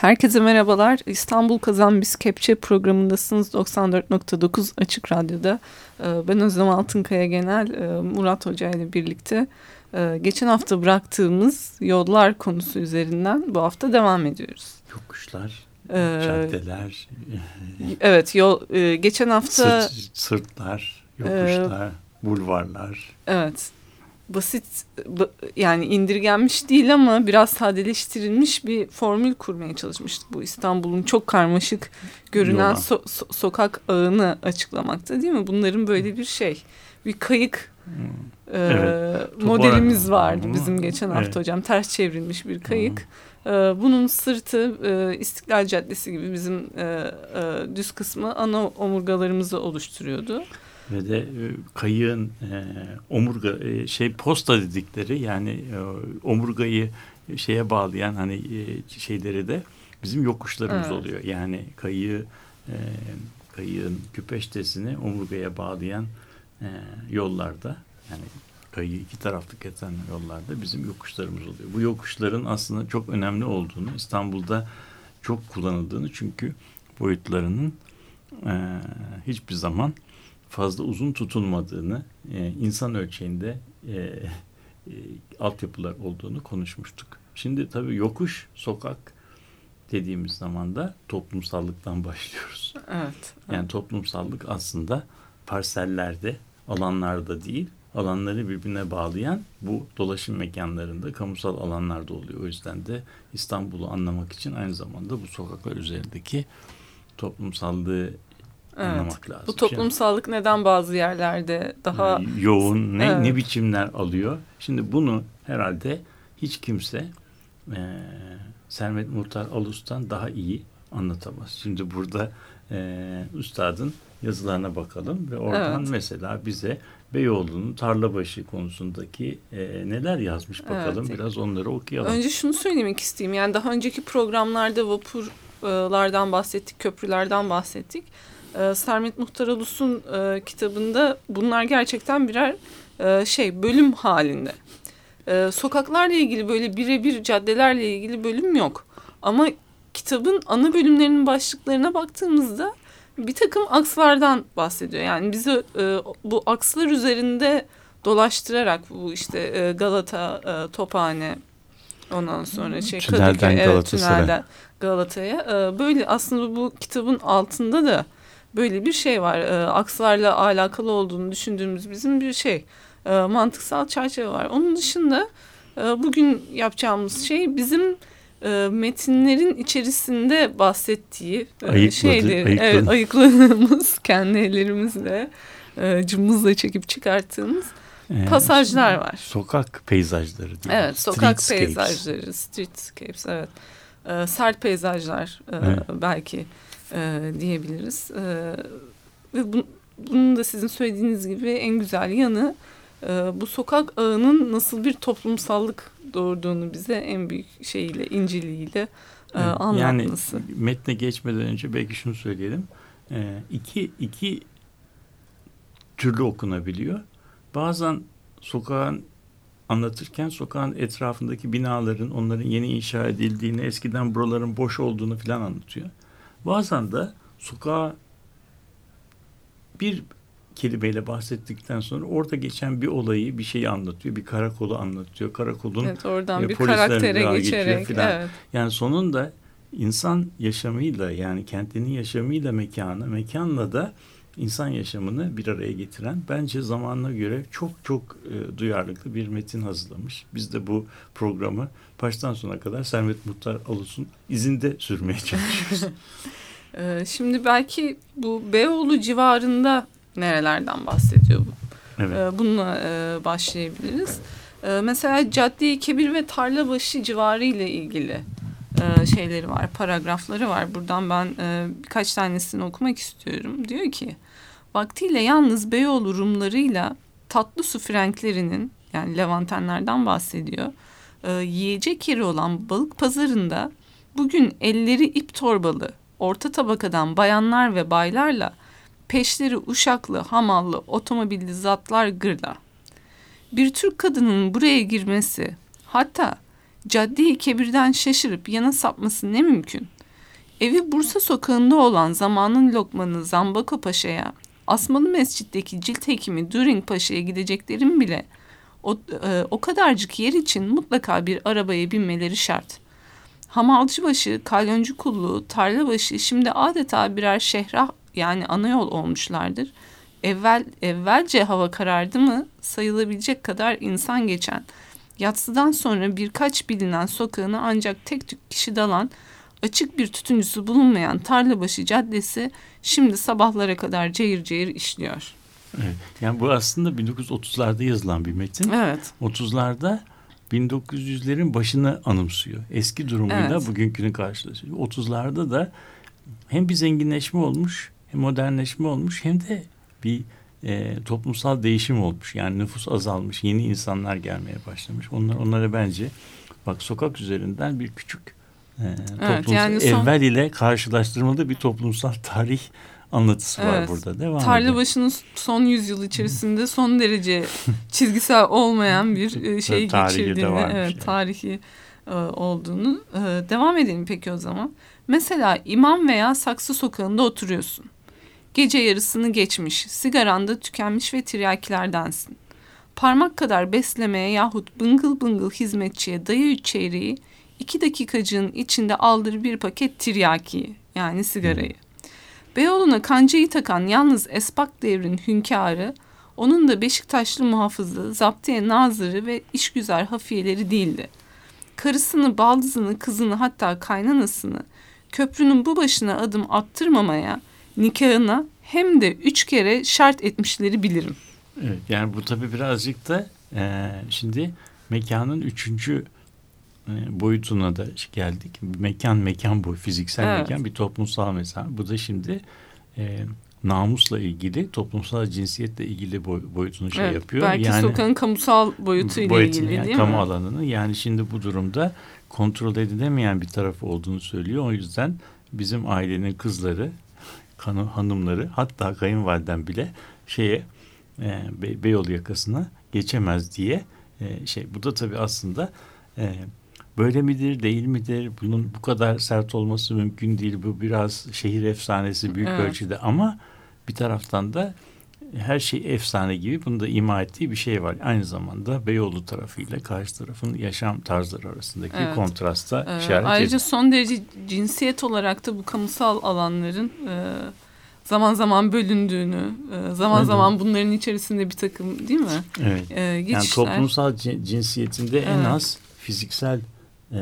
Herkese merhabalar. İstanbul Kazan Biz Kepçe programındasınız 94.9 Açık Radyo'da. Ee, ben Özlem Altınkaya Genel, e, Murat Hoca ile birlikte e, geçen hafta bıraktığımız yollar konusu üzerinden bu hafta devam ediyoruz. Yokuşlar, ee, caddeler. Evet, yol e, geçen hafta... Sırt, sırtlar, yokuşlar, e, bulvarlar. Evet, basit yani indirgenmiş değil ama biraz sadeleştirilmiş bir formül kurmaya çalışmıştık. Bu İstanbul'un çok karmaşık görünen so so sokak ağını açıklamakta değil mi? Bunların böyle bir şey bir kayık hmm. e, evet. modelimiz vardı Ama, bizim geçen hafta evet. hocam. Ters çevrilmiş bir kayık. E, bunun sırtı e, İstiklal Caddesi gibi bizim e, e, düz kısmı ana omurgalarımızı oluşturuyordu ve de e, kayığın e, omurga e, şey posta dedikleri yani e, omurgayı şeye bağlayan hani e, şeyleri de bizim yokuşlarımız evet. oluyor. Yani kayığı e, kayığın küpeştesini omurgaya bağlayan e, yollarda yani kayığı iki taraflı kesen yollarda bizim yokuşlarımız oluyor. Bu yokuşların aslında çok önemli olduğunu İstanbul'da çok kullanıldığını çünkü boyutlarının e, hiçbir zaman fazla uzun tutulmadığını, e, insan ölçeğinde e, e, altyapılar olduğunu konuşmuştuk. Şimdi tabii yokuş, sokak dediğimiz zaman da toplumsallıktan başlıyoruz. Evet. Yani toplumsallık aslında parsellerde, alanlarda değil, alanları birbirine bağlayan bu dolaşım mekanlarında, kamusal alanlarda oluyor. O yüzden de İstanbul'u anlamak için aynı zamanda bu sokaklar üzerindeki toplumsallığı evet. anlamak lazım. Bu toplumsallık Şimdi, neden bazı yerlerde daha yoğun, ne, evet. ne biçimler alıyor? Şimdi bunu herhalde hiç kimse e, Sermet Muhtar Alus'tan daha iyi anlatamaz. Şimdi burada e, üstadın yazılarına bakalım ve oradan evet. mesela bize Beyoğlu'nun Tarlabaşı konusundaki e, neler yazmış bakalım. Evet. Biraz onları okuyalım. Önce şunu söylemek isteyeyim. Yani daha önceki programlarda vapurlardan bahsettik, köprülerden bahsettik e, Sermet Muhtar Alus'un e, kitabında bunlar gerçekten birer e, şey bölüm halinde. E, sokaklarla ilgili böyle birebir caddelerle ilgili bölüm yok. Ama kitabın ana bölümlerinin başlıklarına baktığımızda bir takım akslardan bahsediyor. Yani bizi e, bu akslar üzerinde dolaştırarak bu işte e, Galata, e, Tophane, ondan sonra şey tünelden Kadıköy, evet, tünelden Galata'ya. E, böyle aslında bu kitabın altında da böyle bir şey var. E, akslarla alakalı olduğunu düşündüğümüz bizim bir şey. E, mantıksal çerçeve var. Onun dışında e, bugün yapacağımız şey bizim e, metinlerin içerisinde bahsettiği e, Ayıkladı, şeyleri ayıkladı. evet, ayıkladığımız kendi ellerimizle e, cımbızla çekip çıkarttığımız ee, pasajlar var. Sokak peyzajları. Değil evet, sokak peyzajları, streetscapes, evet. E, sert peyzajlar e, evet. belki e, diyebiliriz. E, ve bu, bunun da sizin söylediğiniz gibi en güzel yanı e, bu sokak ağının nasıl bir toplumsallık doğurduğunu bize en büyük şeyiyle, inceliğiyle e, anlatması. Yani metne geçmeden önce belki şunu söyleyelim. E, iki, iki türlü okunabiliyor. Bazen sokağın anlatırken sokağın etrafındaki binaların onların yeni inşa edildiğini, eskiden buraların boş olduğunu filan anlatıyor. Bazen de sokağa bir kelimeyle bahsettikten sonra orada geçen bir olayı, bir şeyi anlatıyor. Bir karakolu anlatıyor. Karakolun evet, oradan e, bir karaktere geçerek. Falan. Evet. Yani sonunda insan yaşamıyla yani kentinin yaşamıyla mekanı, mekanla da insan yaşamını bir araya getiren bence zamanına göre çok çok e, duyarlılıklı bir metin hazırlamış. Biz de bu programı baştan sona kadar Servet Muhtar Alus'un izinde sürmeye çalışıyoruz. ee, şimdi belki bu Beyoğlu civarında nerelerden bahsediyor bu? Evet. Ee, bununla e, başlayabiliriz. Ee, mesela Cadde-i Kebir ve Tarlabaşı civarı ile ilgili e, şeyleri var, paragrafları var. Buradan ben e, birkaç tanesini okumak istiyorum. Diyor ki, vaktiyle yalnız Beyoğlu Rumlarıyla tatlı su frenklerinin yani Levantenlerden bahsediyor. E, yiyecek yeri olan balık pazarında bugün elleri ip torbalı orta tabakadan bayanlar ve baylarla peşleri uşaklı, hamallı, otomobilli zatlar gırla. Bir Türk kadının buraya girmesi hatta caddeyi kebirden şaşırıp yana sapması ne mümkün? Evi Bursa sokağında olan zamanın lokmanı Zambako Paşa'ya, Asmalı Mescid'deki cilt hekimi During Paşa'ya gideceklerin bile o, e, o kadarcık yer için mutlaka bir arabaya binmeleri şart. Hamalcıbaşı, kalyoncu kulluğu, tarlabaşı şimdi adeta birer şehra yani ana yol olmuşlardır. Evvel evvelce hava karardı mı sayılabilecek kadar insan geçen, yatsıdan sonra birkaç bilinen sokağını ancak tek tük kişi dalan, açık bir tütüncüsü bulunmayan Tarlabaşı Caddesi şimdi sabahlara kadar cayır cayır işliyor. Evet. Yani bu aslında 1930'larda yazılan bir metin. Evet. 30'larda 1900'lerin başını anımsıyor. Eski durumuyla evet. bugünkünü karşılaşıyor. 30'larda da hem bir zenginleşme olmuş, hem modernleşme olmuş hem de bir e, toplumsal değişim olmuş. Yani nüfus azalmış, yeni insanlar gelmeye başlamış. Onlar onlara bence bak sokak üzerinden bir küçük e, evet, yani son... evvel ile karşılaştırmalı bir toplumsal tarih anlatısı evet. var burada. Devam Tarlabaşı'nın son yüzyıl içerisinde son derece çizgisel olmayan bir e, şey geçirdiğini, evet, yani. tarihi e, olduğunu. E, devam edelim peki o zaman. Mesela imam veya saksı sokağında oturuyorsun. Gece yarısını geçmiş, sigaranda tükenmiş ve tiryakilerdensin. Parmak kadar beslemeye yahut bıngıl bıngıl hizmetçiye dayı üç çeyreği, iki dakikacığın içinde aldır bir paket tiryaki yani sigarayı. Beyoğlu'na kancayı takan yalnız Esbak devrin hünkârı, onun da Beşiktaşlı muhafızı, zaptiye nazırı ve işgüzar hafiyeleri değildi. Karısını, baldızını, kızını hatta kaynanasını köprünün bu başına adım attırmamaya, nikahına hem de üç kere şart etmişleri bilirim. Evet yani bu tabii birazcık da e, şimdi mekanın üçüncü boyutuna da geldik. Mekan mekan bu fiziksel evet. mekan bir toplumsal mesela. Bu da şimdi e, namusla ilgili toplumsal cinsiyetle ilgili boy, boyutunu şey evet, yapıyor. Belki yani, sokağın kamusal boyutuyla boyutunu, ilgili yani, değil kamu mi? alanını yani şimdi bu durumda kontrol edilemeyen bir tarafı olduğunu söylüyor. O yüzden bizim ailenin kızları, kanı, hanımları hatta kayınvaliden bile şeye e, Be Beyoğlu yakasına geçemez diye e, şey. Bu da tabii aslında e, böyle midir değil midir? Bunun bu kadar sert olması mümkün değil. Bu biraz şehir efsanesi büyük evet. ölçüde ama bir taraftan da her şey efsane gibi bunu da ima ettiği bir şey var. Aynı zamanda Beyoğlu tarafıyla karşı tarafın yaşam tarzları arasındaki evet. kontrasta ee, işaret Ayrıca son derece cinsiyet olarak da bu kamusal alanların e, zaman zaman bölündüğünü, e, zaman evet. zaman bunların içerisinde bir takım değil mi? Evet. E, yani toplumsal cinsiyetinde evet. en az fiziksel e,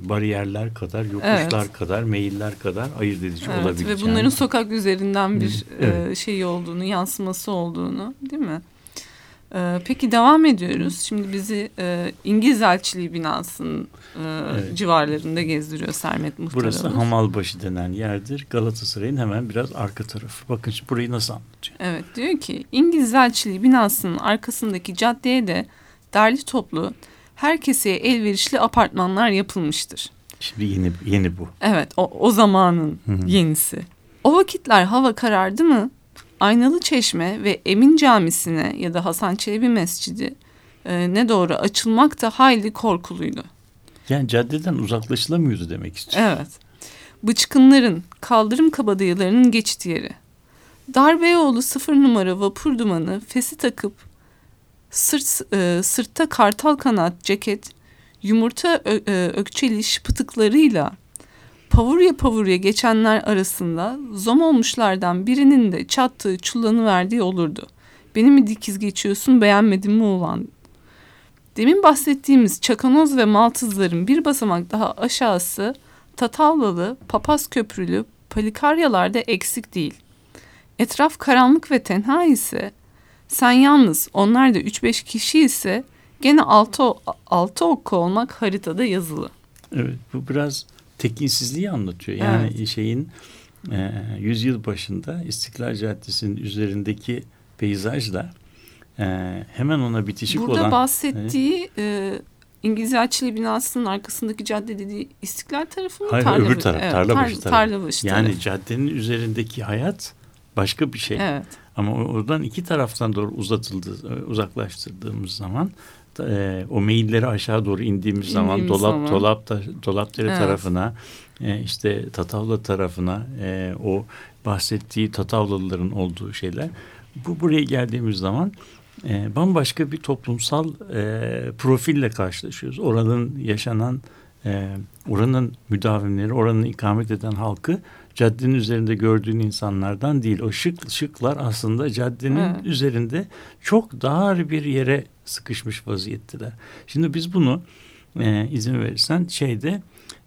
bariyerler kadar, yokuşlar evet. kadar, meyiller kadar ayırt edici evet, olabilir. Ve bunların sokak üzerinden bir evet. e, şey olduğunu, yansıması olduğunu değil mi? E, peki devam ediyoruz. Şimdi bizi e, İngiliz Elçiliği binasının e, evet. civarlarında gezdiriyor Sermet Muhtarımız. Burası Hamalbaşı denen yerdir. Galatasaray'ın hemen biraz arka tarafı. Bakın burayı nasıl anlatıyor? Evet diyor ki İngiliz Elçiliği binasının arkasındaki caddeye de derli toplu herkese elverişli apartmanlar yapılmıştır. Şimdi yeni yeni bu. Evet o, o zamanın Hı-hı. yenisi. O vakitler hava karardı mı Aynalı Çeşme ve Emin Camisi'ne ya da Hasan Çelebi Mescidi e, ne doğru açılmak da hayli korkuluydu. Yani caddeden uzaklaşılamıyordu demek istiyor. Evet. Bıçkınların, kaldırım kabadayılarının geçit yeri. Darbeyoğlu sıfır numara vapur dumanı fesi takıp sırt e, sırtta kartal kanat ceket, yumurta ö, e, ökçeli şıpıtıklarıyla pavurya pavurya geçenler arasında zom olmuşlardan birinin de çattığı çullanı verdiği olurdu. Beni mi dikiz geçiyorsun beğenmedin mi ulan? Demin bahsettiğimiz çakanoz ve maltızların bir basamak daha aşağısı Tatavlalı, Papaz Köprülü, Palikaryalarda eksik değil. Etraf karanlık ve tenha ise sen yalnız onlar da 3-5 kişi ise gene 6, 6 okku olmak haritada yazılı. Evet bu biraz tekinsizliği anlatıyor. Yani evet. şeyin e, yüzyıl başında İstiklal Caddesi'nin üzerindeki peyzajla e, hemen ona bitişik Burada olan... Burada bahsettiği e, İngiliz Elçiliği binasının arkasındaki cadde dediği İstiklal tarafı mı? Hayır tarla öbür taraf, evet, Tarlabaşı tar, tarafı. Tarlabaşı yani tarafı. caddenin üzerindeki hayat başka bir şey. Evet. Ama oradan iki taraftan doğru uzatıldı, uzaklaştırdığımız zaman e, o mailleri aşağı doğru indiğimiz zaman dolap zaman. dolap da dolapdere evet. tarafına e, işte Tatavla tarafına e, o bahsettiği Tatavlalıların olduğu şeyler bu buraya geldiğimiz zaman e, bambaşka bir toplumsal e, profille karşılaşıyoruz. Oranın yaşanan e, oranın müdavimleri, oranın ikamet eden halkı caddenin üzerinde gördüğün insanlardan değil. O şık şıklar aslında caddenin evet. üzerinde çok dar bir yere sıkışmış vaziyetteler. Şimdi biz bunu e, izin verirsen şeyde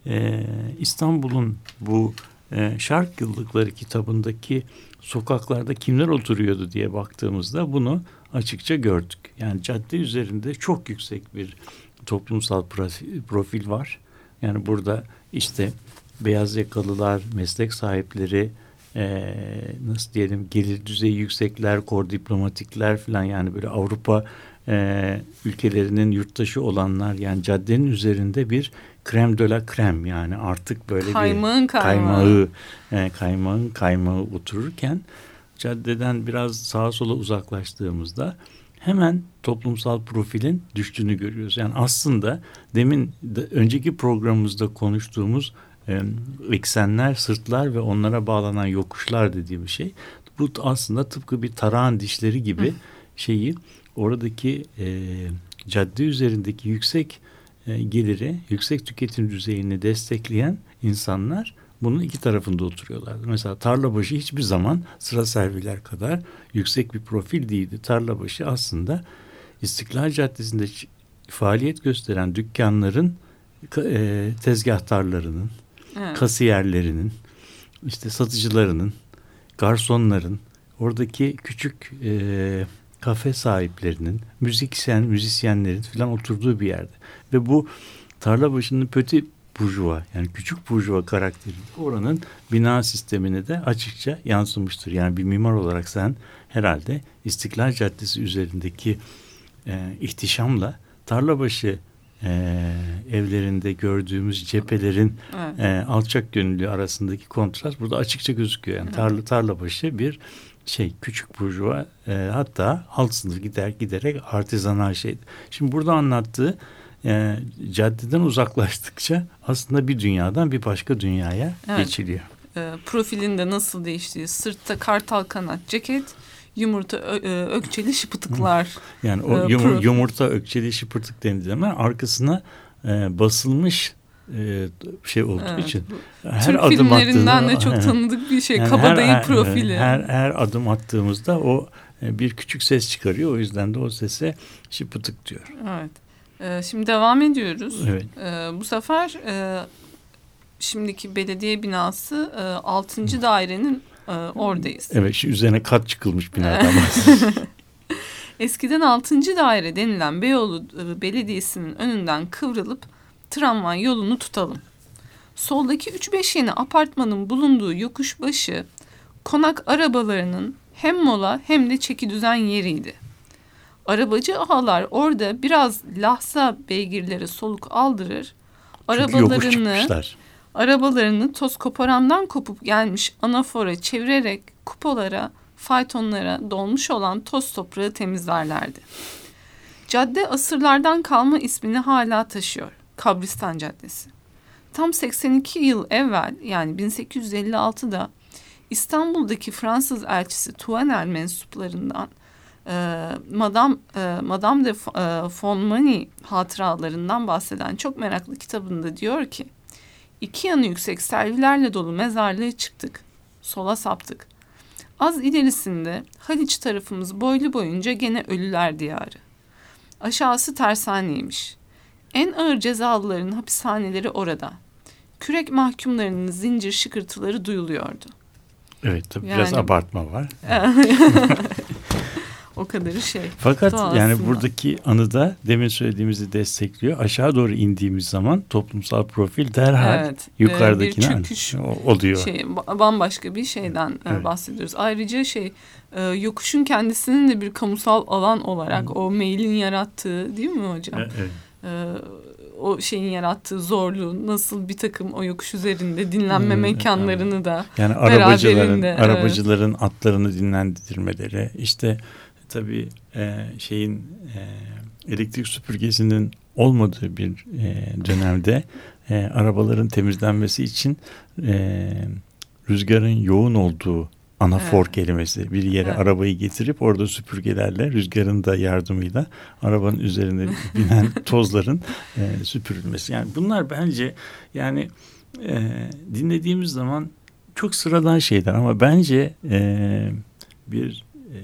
e, İstanbul'un bu e, Şark Yıllıkları kitabındaki sokaklarda kimler oturuyordu diye baktığımızda bunu açıkça gördük. Yani cadde üzerinde çok yüksek bir toplumsal profil var. Yani burada işte beyaz yakalılar, meslek sahipleri, e, nasıl diyelim gelir düzeyi yüksekler, kor diplomatikler falan yani böyle Avrupa e, ülkelerinin yurttaşı olanlar yani caddenin üzerinde bir krem de la krem yani artık böyle kaymağın bir kaymağı kaymağı, e, kaymağın kaymağı otururken caddeden biraz sağa sola uzaklaştığımızda hemen toplumsal profilin düştüğünü görüyoruz. Yani aslında demin de, önceki programımızda konuştuğumuz e, eksenler, sırtlar ve onlara bağlanan yokuşlar dediğim şey bu aslında tıpkı bir tarağın dişleri gibi şeyi oradaki e, cadde üzerindeki yüksek e, geliri, yüksek tüketim düzeyini destekleyen insanlar bunun iki tarafında oturuyorlardı. Mesela Tarlabaşı hiçbir zaman sıra serviler kadar yüksek bir profil değildi. Tarlabaşı aslında İstiklal Caddesi'nde faaliyet gösteren dükkanların e, tezgahtarlarının, evet. kasiyerlerinin, işte satıcılarının, garsonların, oradaki küçük e, kafe sahiplerinin, müzisyen, müzisyenlerin falan oturduğu bir yerde. Ve bu tarla başının pöti burjuva yani küçük burjuva karakteri oranın bina sistemine de açıkça yansımıştır. Yani bir mimar olarak sen herhalde İstiklal Caddesi üzerindeki e, ihtişamla Tarlabaşı e, evlerinde gördüğümüz cephelerin evet. e, alçak gönüllü arasındaki kontrast burada açıkça gözüküyor. Yani tarla Tarlabaşı bir şey küçük burjuva e, hatta alt sınıf gider giderek artizanal şeydi. Şimdi burada anlattığı e, caddeden uzaklaştıkça aslında bir dünyadan bir başka dünyaya evet. geçiliyor. E, profilinde nasıl değiştiği sırtta kartal kanat ceket yumurta ö, ökçeli şıpıtıklar. Yani o yumur, yumurta ökçeli şıpırtık denildiği zaman arkasına e, basılmış e, şey olduğu evet, için her Türk adım filmlerinden de çok tanıdık bir şey yani kabadayı her, profili. Her, her adım attığımızda o e, bir küçük ses çıkarıyor o yüzden de o sese şıpıtık diyor. Evet. Ee, şimdi devam ediyoruz. Evet. Ee, bu sefer e, şimdiki belediye binası e, 6. dairenin e, oradayız. Evet şu üzerine kat çıkılmış binadan Eskiden 6. daire denilen Beyoğlu e, Belediyesi'nin önünden kıvrılıp tramvay yolunu tutalım. Soldaki 3-5 yeni apartmanın bulunduğu yokuş başı konak arabalarının hem mola hem de çeki düzen yeriydi. Arabacı ağalar orada biraz lahsa beygirleri soluk aldırır. Arabalarını arabalarını toz koparandan kopup gelmiş anafora çevirerek kupolara, faytonlara dolmuş olan toz toprağı temizlerlerdi. Cadde asırlardan kalma ismini hala taşıyor. Kabristan Caddesi. Tam 82 yıl evvel yani 1856'da İstanbul'daki Fransız elçisi Tuanel mensuplarından e, Madame, e, Madame de e, Fonmani hatıralarından bahseden çok meraklı kitabında diyor ki iki yanı yüksek servilerle dolu mezarlığa çıktık. Sola saptık. Az ilerisinde Haliç tarafımız boylu boyunca gene ölüler diyarı. Aşağısı tersaneymiş. En ağır cezalıların hapishaneleri orada. Kürek mahkumlarının zincir şıkırtıları duyuluyordu. Evet tabii yani, biraz abartma var. o kadarı şey. Fakat yani aslında. buradaki anıda demin söylediğimizi destekliyor. Aşağı doğru indiğimiz zaman toplumsal profil derhal evet, yukarıdakine bir çöküş oluyor. Şey, bambaşka bir şeyden e, evet. bahsediyoruz. Ayrıca şey e, yokuşun kendisinin de bir kamusal alan olarak Hı. o mailin yarattığı değil mi hocam? Evet. O şeyin yarattığı zorluğu nasıl bir takım o yokuş üzerinde dinlenme hmm, mekanlarını da yani arabacıların arabacıların atlarını dinlendirmeleri işte tabii e, şeyin e, elektrik süpürgesinin olmadığı bir e, dönemde e, arabaların temizlenmesi için e, rüzgarın yoğun olduğu anafor evet. kelimesi bir yere evet. arabayı getirip orada süpürgelerle rüzgarın da yardımıyla arabanın üzerine binen tozların e, süpürülmesi. Yani bunlar bence yani e, dinlediğimiz zaman çok sıradan şeyler ama bence e, bir e,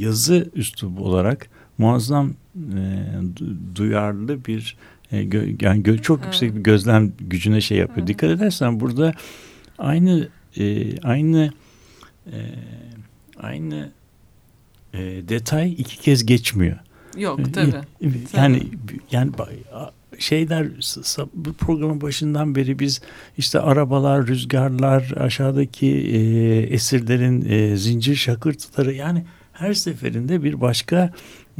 yazı üslubu olarak muazzam e, duyarlı bir e, gö, yani gö, çok evet. yüksek bir gözlem gücüne şey yapıyor. Evet. Dikkat edersen burada aynı e, aynı e, aynı e, detay iki kez geçmiyor. Yok e, tabii. Yani tabii. yani şeyler bu programın başından beri biz işte arabalar, rüzgarlar, aşağıdaki e, esirlerin e, zincir şakırtıları yani her seferinde bir başka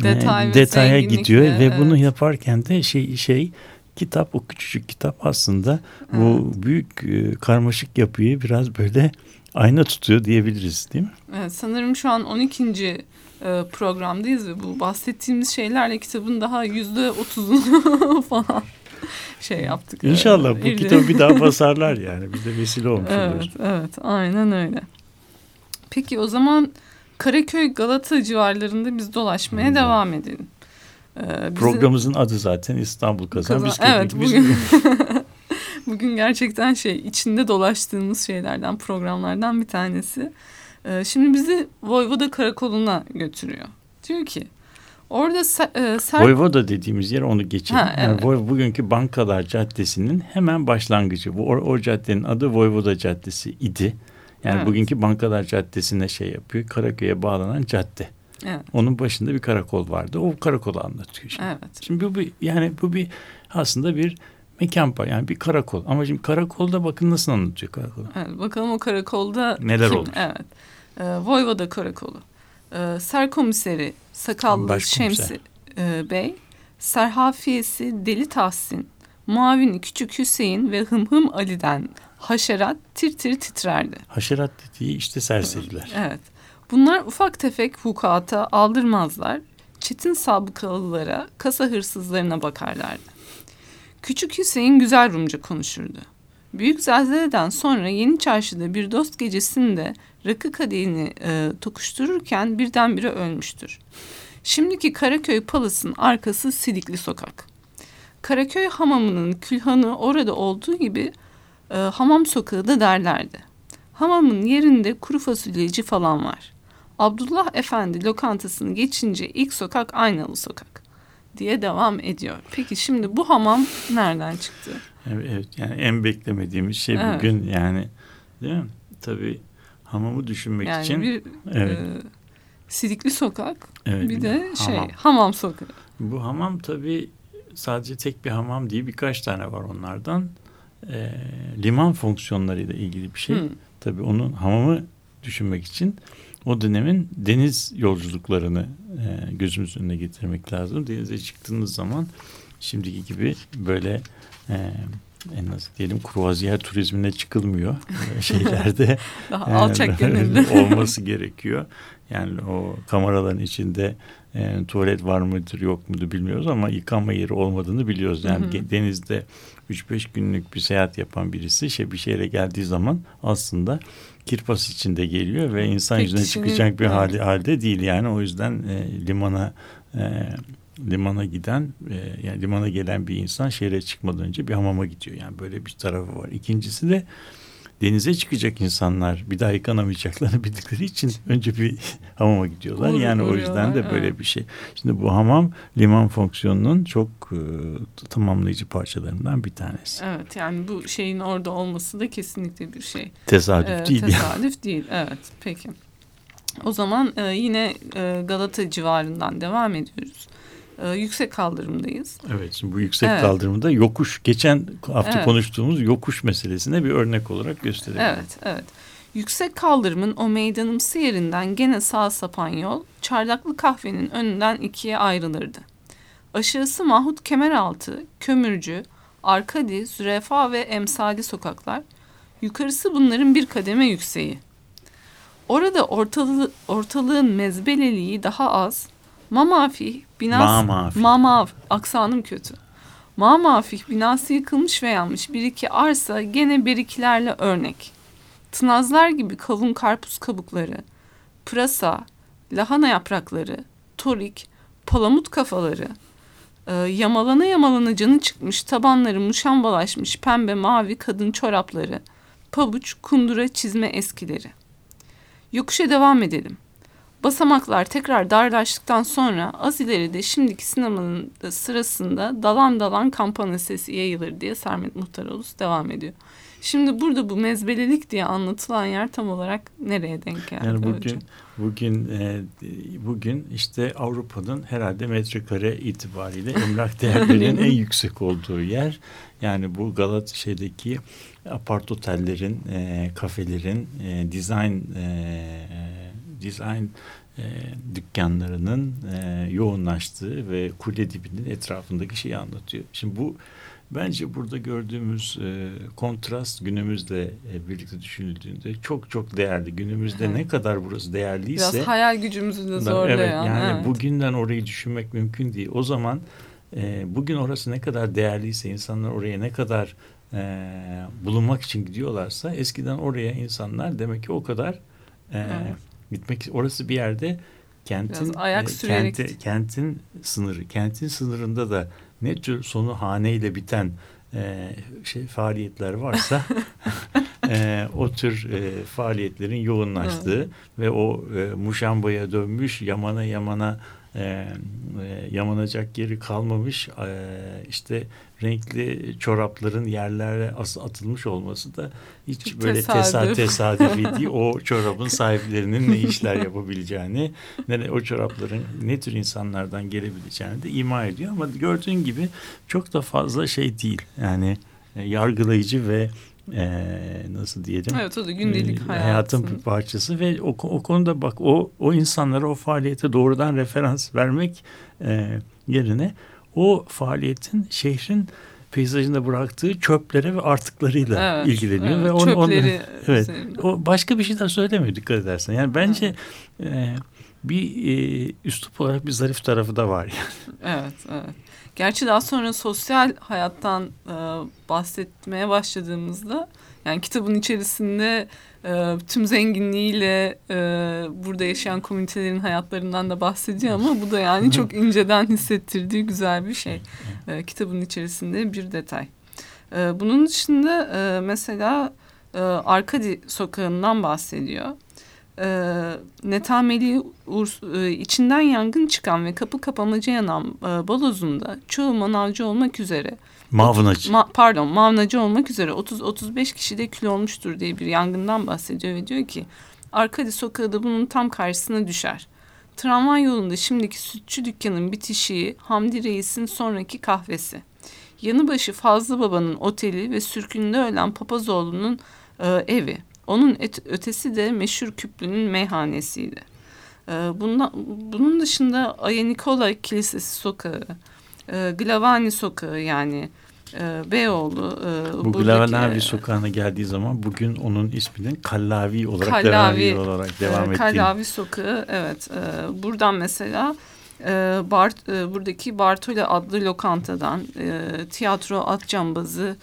Detay e, detaya gidiyor ve evet. bunu yaparken de şey şey kitap o küçücük kitap aslında evet. bu büyük e, karmaşık yapıyı biraz böyle ayna tutuyor diyebiliriz değil mi? Evet sanırım şu an 12. E, programdayız ve bu bahsettiğimiz şeylerle kitabın daha yüzde otuzunu falan şey yaptık. İnşallah bu kitabı bir daha basarlar yani. Biz de vesile olmuş evet, oluruz. Evet aynen öyle. Peki o zaman Karaköy Galata civarlarında biz dolaşmaya hmm. devam edelim. Ee, Programımızın adı zaten İstanbul Kazan. Kazan. Evet bugün bugün gerçekten şey içinde dolaştığımız şeylerden programlardan bir tanesi. Ee, şimdi bizi Voyvoda Karakolu'na götürüyor. Diyor ki orada e, ser... Voyvoda dediğimiz yer onu geçelim. Ha, evet. yani bugünkü Bankalar Caddesi'nin hemen başlangıcı. Bu o, o caddenin adı Voyvoda Caddesi idi. Yani evet. bugünkü Bankalar Caddesi'ne şey yapıyor. Karaköy'e bağlanan cadde. Evet. Onun başında bir karakol vardı. O karakolu anlatıyor şimdi. Evet. Şimdi bu bir yani bu bir aslında bir mekan yani bir karakol. Ama şimdi karakolda bakın nasıl anlatıyor karakolu. Evet, bakalım o karakolda neler kim? olmuş. Evet. Ee, Voyvoda karakolu. Ee, Serkomiseri Sakallı Şemsi e, Bey, Serhafiyesi Deli Tahsin, Muavini Küçük Hüseyin ve Hımhım Ali'den haşerat tir tir titrerdi. Haşerat dediği işte serseriler. Evet. Bunlar ufak tefek hukuata aldırmazlar. Çetin sabıkalılara, kasa hırsızlarına bakarlardı. Küçük Hüseyin güzel Rumca konuşurdu. Büyük zelzeleden sonra Yeni Çarşı'da bir dost gecesinde rakı kadehini e, tokuştururken birdenbire ölmüştür. Şimdiki Karaköy Palas'ın arkası Sidikli Sokak. Karaköy hamamının külhanı orada olduğu gibi e, hamam sokağı da derlerdi. Hamamın yerinde kuru fasulyeci falan var. Abdullah Efendi lokantasını geçince ilk sokak Aynalı Sokak diye devam ediyor. Peki şimdi bu hamam nereden çıktı? Evet, evet yani en beklemediğimiz şey evet. bugün yani değil mi? Tabii hamamı düşünmek yani için. Bir, evet. e, Sidikli Sokak evet, bir de hamam. şey hamam sokağı. Bu hamam tabii sadece tek bir hamam değil birkaç tane var onlardan e, liman fonksiyonlarıyla ilgili bir şey. Hmm. Tabii onun hamamı düşünmek için o dönemin deniz yolculuklarını e, gözümüz önüne getirmek lazım. Denize çıktığınız zaman şimdiki gibi böyle e, en az diyelim kruvaziyer turizmine çıkılmıyor şeylerde. Daha alçak gönüllü. olması gerekiyor. Yani o kameraların içinde e, tuvalet var mıdır yok mudur bilmiyoruz ama yıkanma yeri olmadığını biliyoruz. Yani hı hı. denizde 3-5 günlük bir seyahat yapan birisi şey bir şehre geldiği zaman aslında kirpas içinde geliyor ve insan Peki, yüzüne çıkacak bir hali, halde değil yani o yüzden e, limana e, limana giden e, yani limana gelen bir insan şehre çıkmadan önce bir hamama gidiyor yani böyle bir tarafı var. İkincisi de denize çıkacak insanlar bir daha yıkanamayacaklarını bildikleri için önce bir hamama gidiyorlar. Uğur, yani o yüzden de böyle bir şey. Şimdi bu hamam liman fonksiyonunun çok e, tamamlayıcı parçalarından bir tanesi. Evet yani bu şeyin orada olması da kesinlikle bir şey. Tesadüf ee, değil. Tesadüf yani. değil evet peki. O zaman e, yine e, Galata civarından devam ediyoruz e, yüksek kaldırımdayız. Evet şimdi bu yüksek evet. kaldırımda yokuş geçen hafta evet. konuştuğumuz yokuş meselesine bir örnek olarak gösterelim. Evet evet. Yüksek kaldırımın o meydanımsı yerinden gene sağ sapan yol çardaklı kahvenin önünden ikiye ayrılırdı. Aşağısı Mahmut Kemeraltı, Kömürcü, Arkadi, Zürefa ve Emsali sokaklar. Yukarısı bunların bir kademe yükseği. Orada ortalığı, ortalığın mezbeleliği daha az, Mamafih binası... Mamafih. Mamav. Aksanım kötü. Mamafih binası yıkılmış ve yanmış. Bir iki arsa gene birikilerle örnek. Tınazlar gibi kalın karpuz kabukları, pırasa, lahana yaprakları, torik, palamut kafaları, e, yamalana yamalana canı çıkmış, tabanları muşambalaşmış pembe mavi kadın çorapları, pabuç, kundura çizme eskileri. Yokuşa devam edelim. Basamaklar tekrar darlaştıktan sonra az ileride şimdiki sinemanın sırasında dalan dalan kampana sesi yayılır diye Sermet Muhtaroğlu devam ediyor. Şimdi burada bu mezbelelik diye anlatılan yer tam olarak nereye denk geldi? Yani bugün bugün e, bugün işte Avrupa'nın herhalde metrekare itibariyle emlak değerlerinin en yüksek olduğu yer. Yani bu Galat şeydeki apart otellerin, e, kafelerin, e, design e, design e, dükkanlarının e, yoğunlaştığı ve kule dibinin etrafındaki şeyi anlatıyor. Şimdi bu bence burada gördüğümüz e, kontrast günümüzle e, birlikte düşünüldüğünde çok çok değerli. Günümüzde evet. ne kadar burası değerliyse biraz hayal gücümüzü de zorlayan. Evet, yani evet. bugünden orayı düşünmek mümkün değil. O zaman e, bugün orası ne kadar değerliyse insanlar oraya ne kadar e, bulunmak için gidiyorlarsa eskiden oraya insanlar demek ki o kadar e, evet gitmek orası bir yerde kentin ayak e, kenti, kentin sınırı kentin sınırında da ne tür sonu haneyle biten e, şey faaliyetler varsa e, o tür e, faaliyetlerin yoğunlaştığı evet. ve o e, muşambaya dönmüş yamana yamana e, e, yamanacak yeri kalmamış e, işte renkli çorapların yerlere atılmış olması da hiç Çok böyle tesadüf. tesadüfi değil. O çorabın sahiplerinin ne işler yapabileceğini, ne o çorapların ne tür insanlardan gelebileceğini de ima ediyor. Ama gördüğün gibi çok da fazla şey değil. Yani e, yargılayıcı ve e, nasıl diyelim? Evet o da gündelik e, hayatın. hayatın bir parçası ve o, o konuda bak o o insanlara o faaliyete doğrudan referans vermek e, yerine o faaliyetin şehrin peyzajında bıraktığı çöplere ve artıklarıyla evet, ilgileniyor evet, ve on, çöpleri on, evet o başka bir şey daha söylemiyor dikkat edersen. Yani bence evet. e, bir e, üslup olarak bir zarif tarafı da var yani. Evet, evet. Gerçi daha sonra sosyal hayattan e, bahsetmeye başladığımızda yani kitabın içerisinde e, tüm zenginliğiyle e, burada yaşayan komünitelerin hayatlarından da bahsediyor ama bu da yani çok inceden hissettirdiği güzel bir şey. E, kitabın içerisinde bir detay. E, bunun dışında e, mesela e, Arkadi sokağından bahsediyor. E, Netameli e, içinden yangın çıkan ve kapı kapamaca yanan e, balozunda çoğu manavcı olmak üzere Mavnacı. Ma, pardon mavnacı olmak üzere 30-35 kişi de kül olmuştur diye bir yangından bahsediyor ve diyor ki Arkadi sokağı da bunun tam karşısına düşer. Tramvay yolunda şimdiki sütçü dükkanın bitişiği Hamdi Reis'in sonraki kahvesi. Yanıbaşı Fazlı Baba'nın oteli ve sürkünde ölen Papazoğlu'nun e, evi. Onun ötesi de meşhur Küplü'nün meyhanesiydi. E, bundan, bunun dışında Aya Nikola Kilisesi sokağı, e, Glavani sokağı yani e, Beyoğlu. E, Bu Glavani sokağına geldiği zaman bugün onun isminin Kallavi olarak Kallavi, devam olarak devam e, ettiği. Kallavi sokağı evet. Buradan mesela Bart, buradaki Bartoli adlı lokantadan tiyatro at cambazı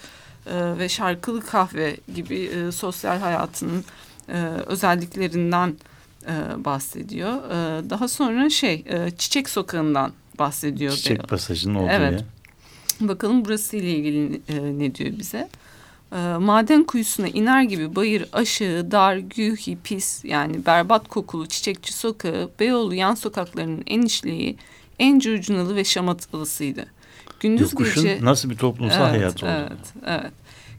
e, ve şarkılı kahve gibi e, sosyal hayatının e, özelliklerinden e, bahsediyor. E, daha sonra şey e, Çiçek Sokağı'ndan bahsediyor. Çiçek diyor. pasajının olduğu evet. yer. Bakalım burası ile ilgili e, ne diyor bize. E, maden kuyusuna iner gibi bayır aşağı, dar, gühi, pis yani berbat kokulu çiçekçi sokağı Beyoğlu yan sokaklarının en işleyi, en curcunalı ve şamatılısıydı. Gündüz Yokuşun gece nasıl bir toplumsal evet, hayat oldu? Evet, evet.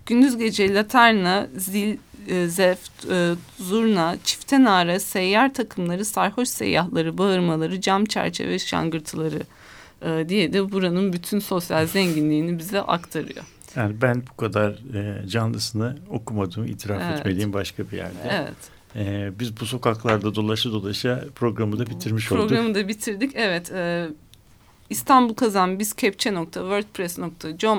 Gündüz gece laterna, zil, e, zeft, e, zurna, çifte nara, seyyar takımları, sarhoş seyyahları, bağırmaları, cam çerçeve şangırtıları e, diye de buranın bütün sosyal zenginliğini bize aktarıyor. Yani ben bu kadar e, canlısını okumadığımı itiraf evet. etmeliyim başka bir yerde. Evet. E, biz bu sokaklarda dolaşa dolaşa programı da bitirmiş programı olduk. Programı da bitirdik. Evet. E, İstanbul Kazan biz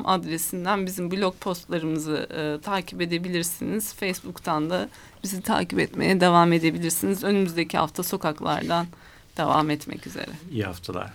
adresinden bizim blog postlarımızı e, takip edebilirsiniz. Facebook'tan da bizi takip etmeye devam edebilirsiniz. Önümüzdeki hafta sokaklardan devam etmek üzere. İyi haftalar.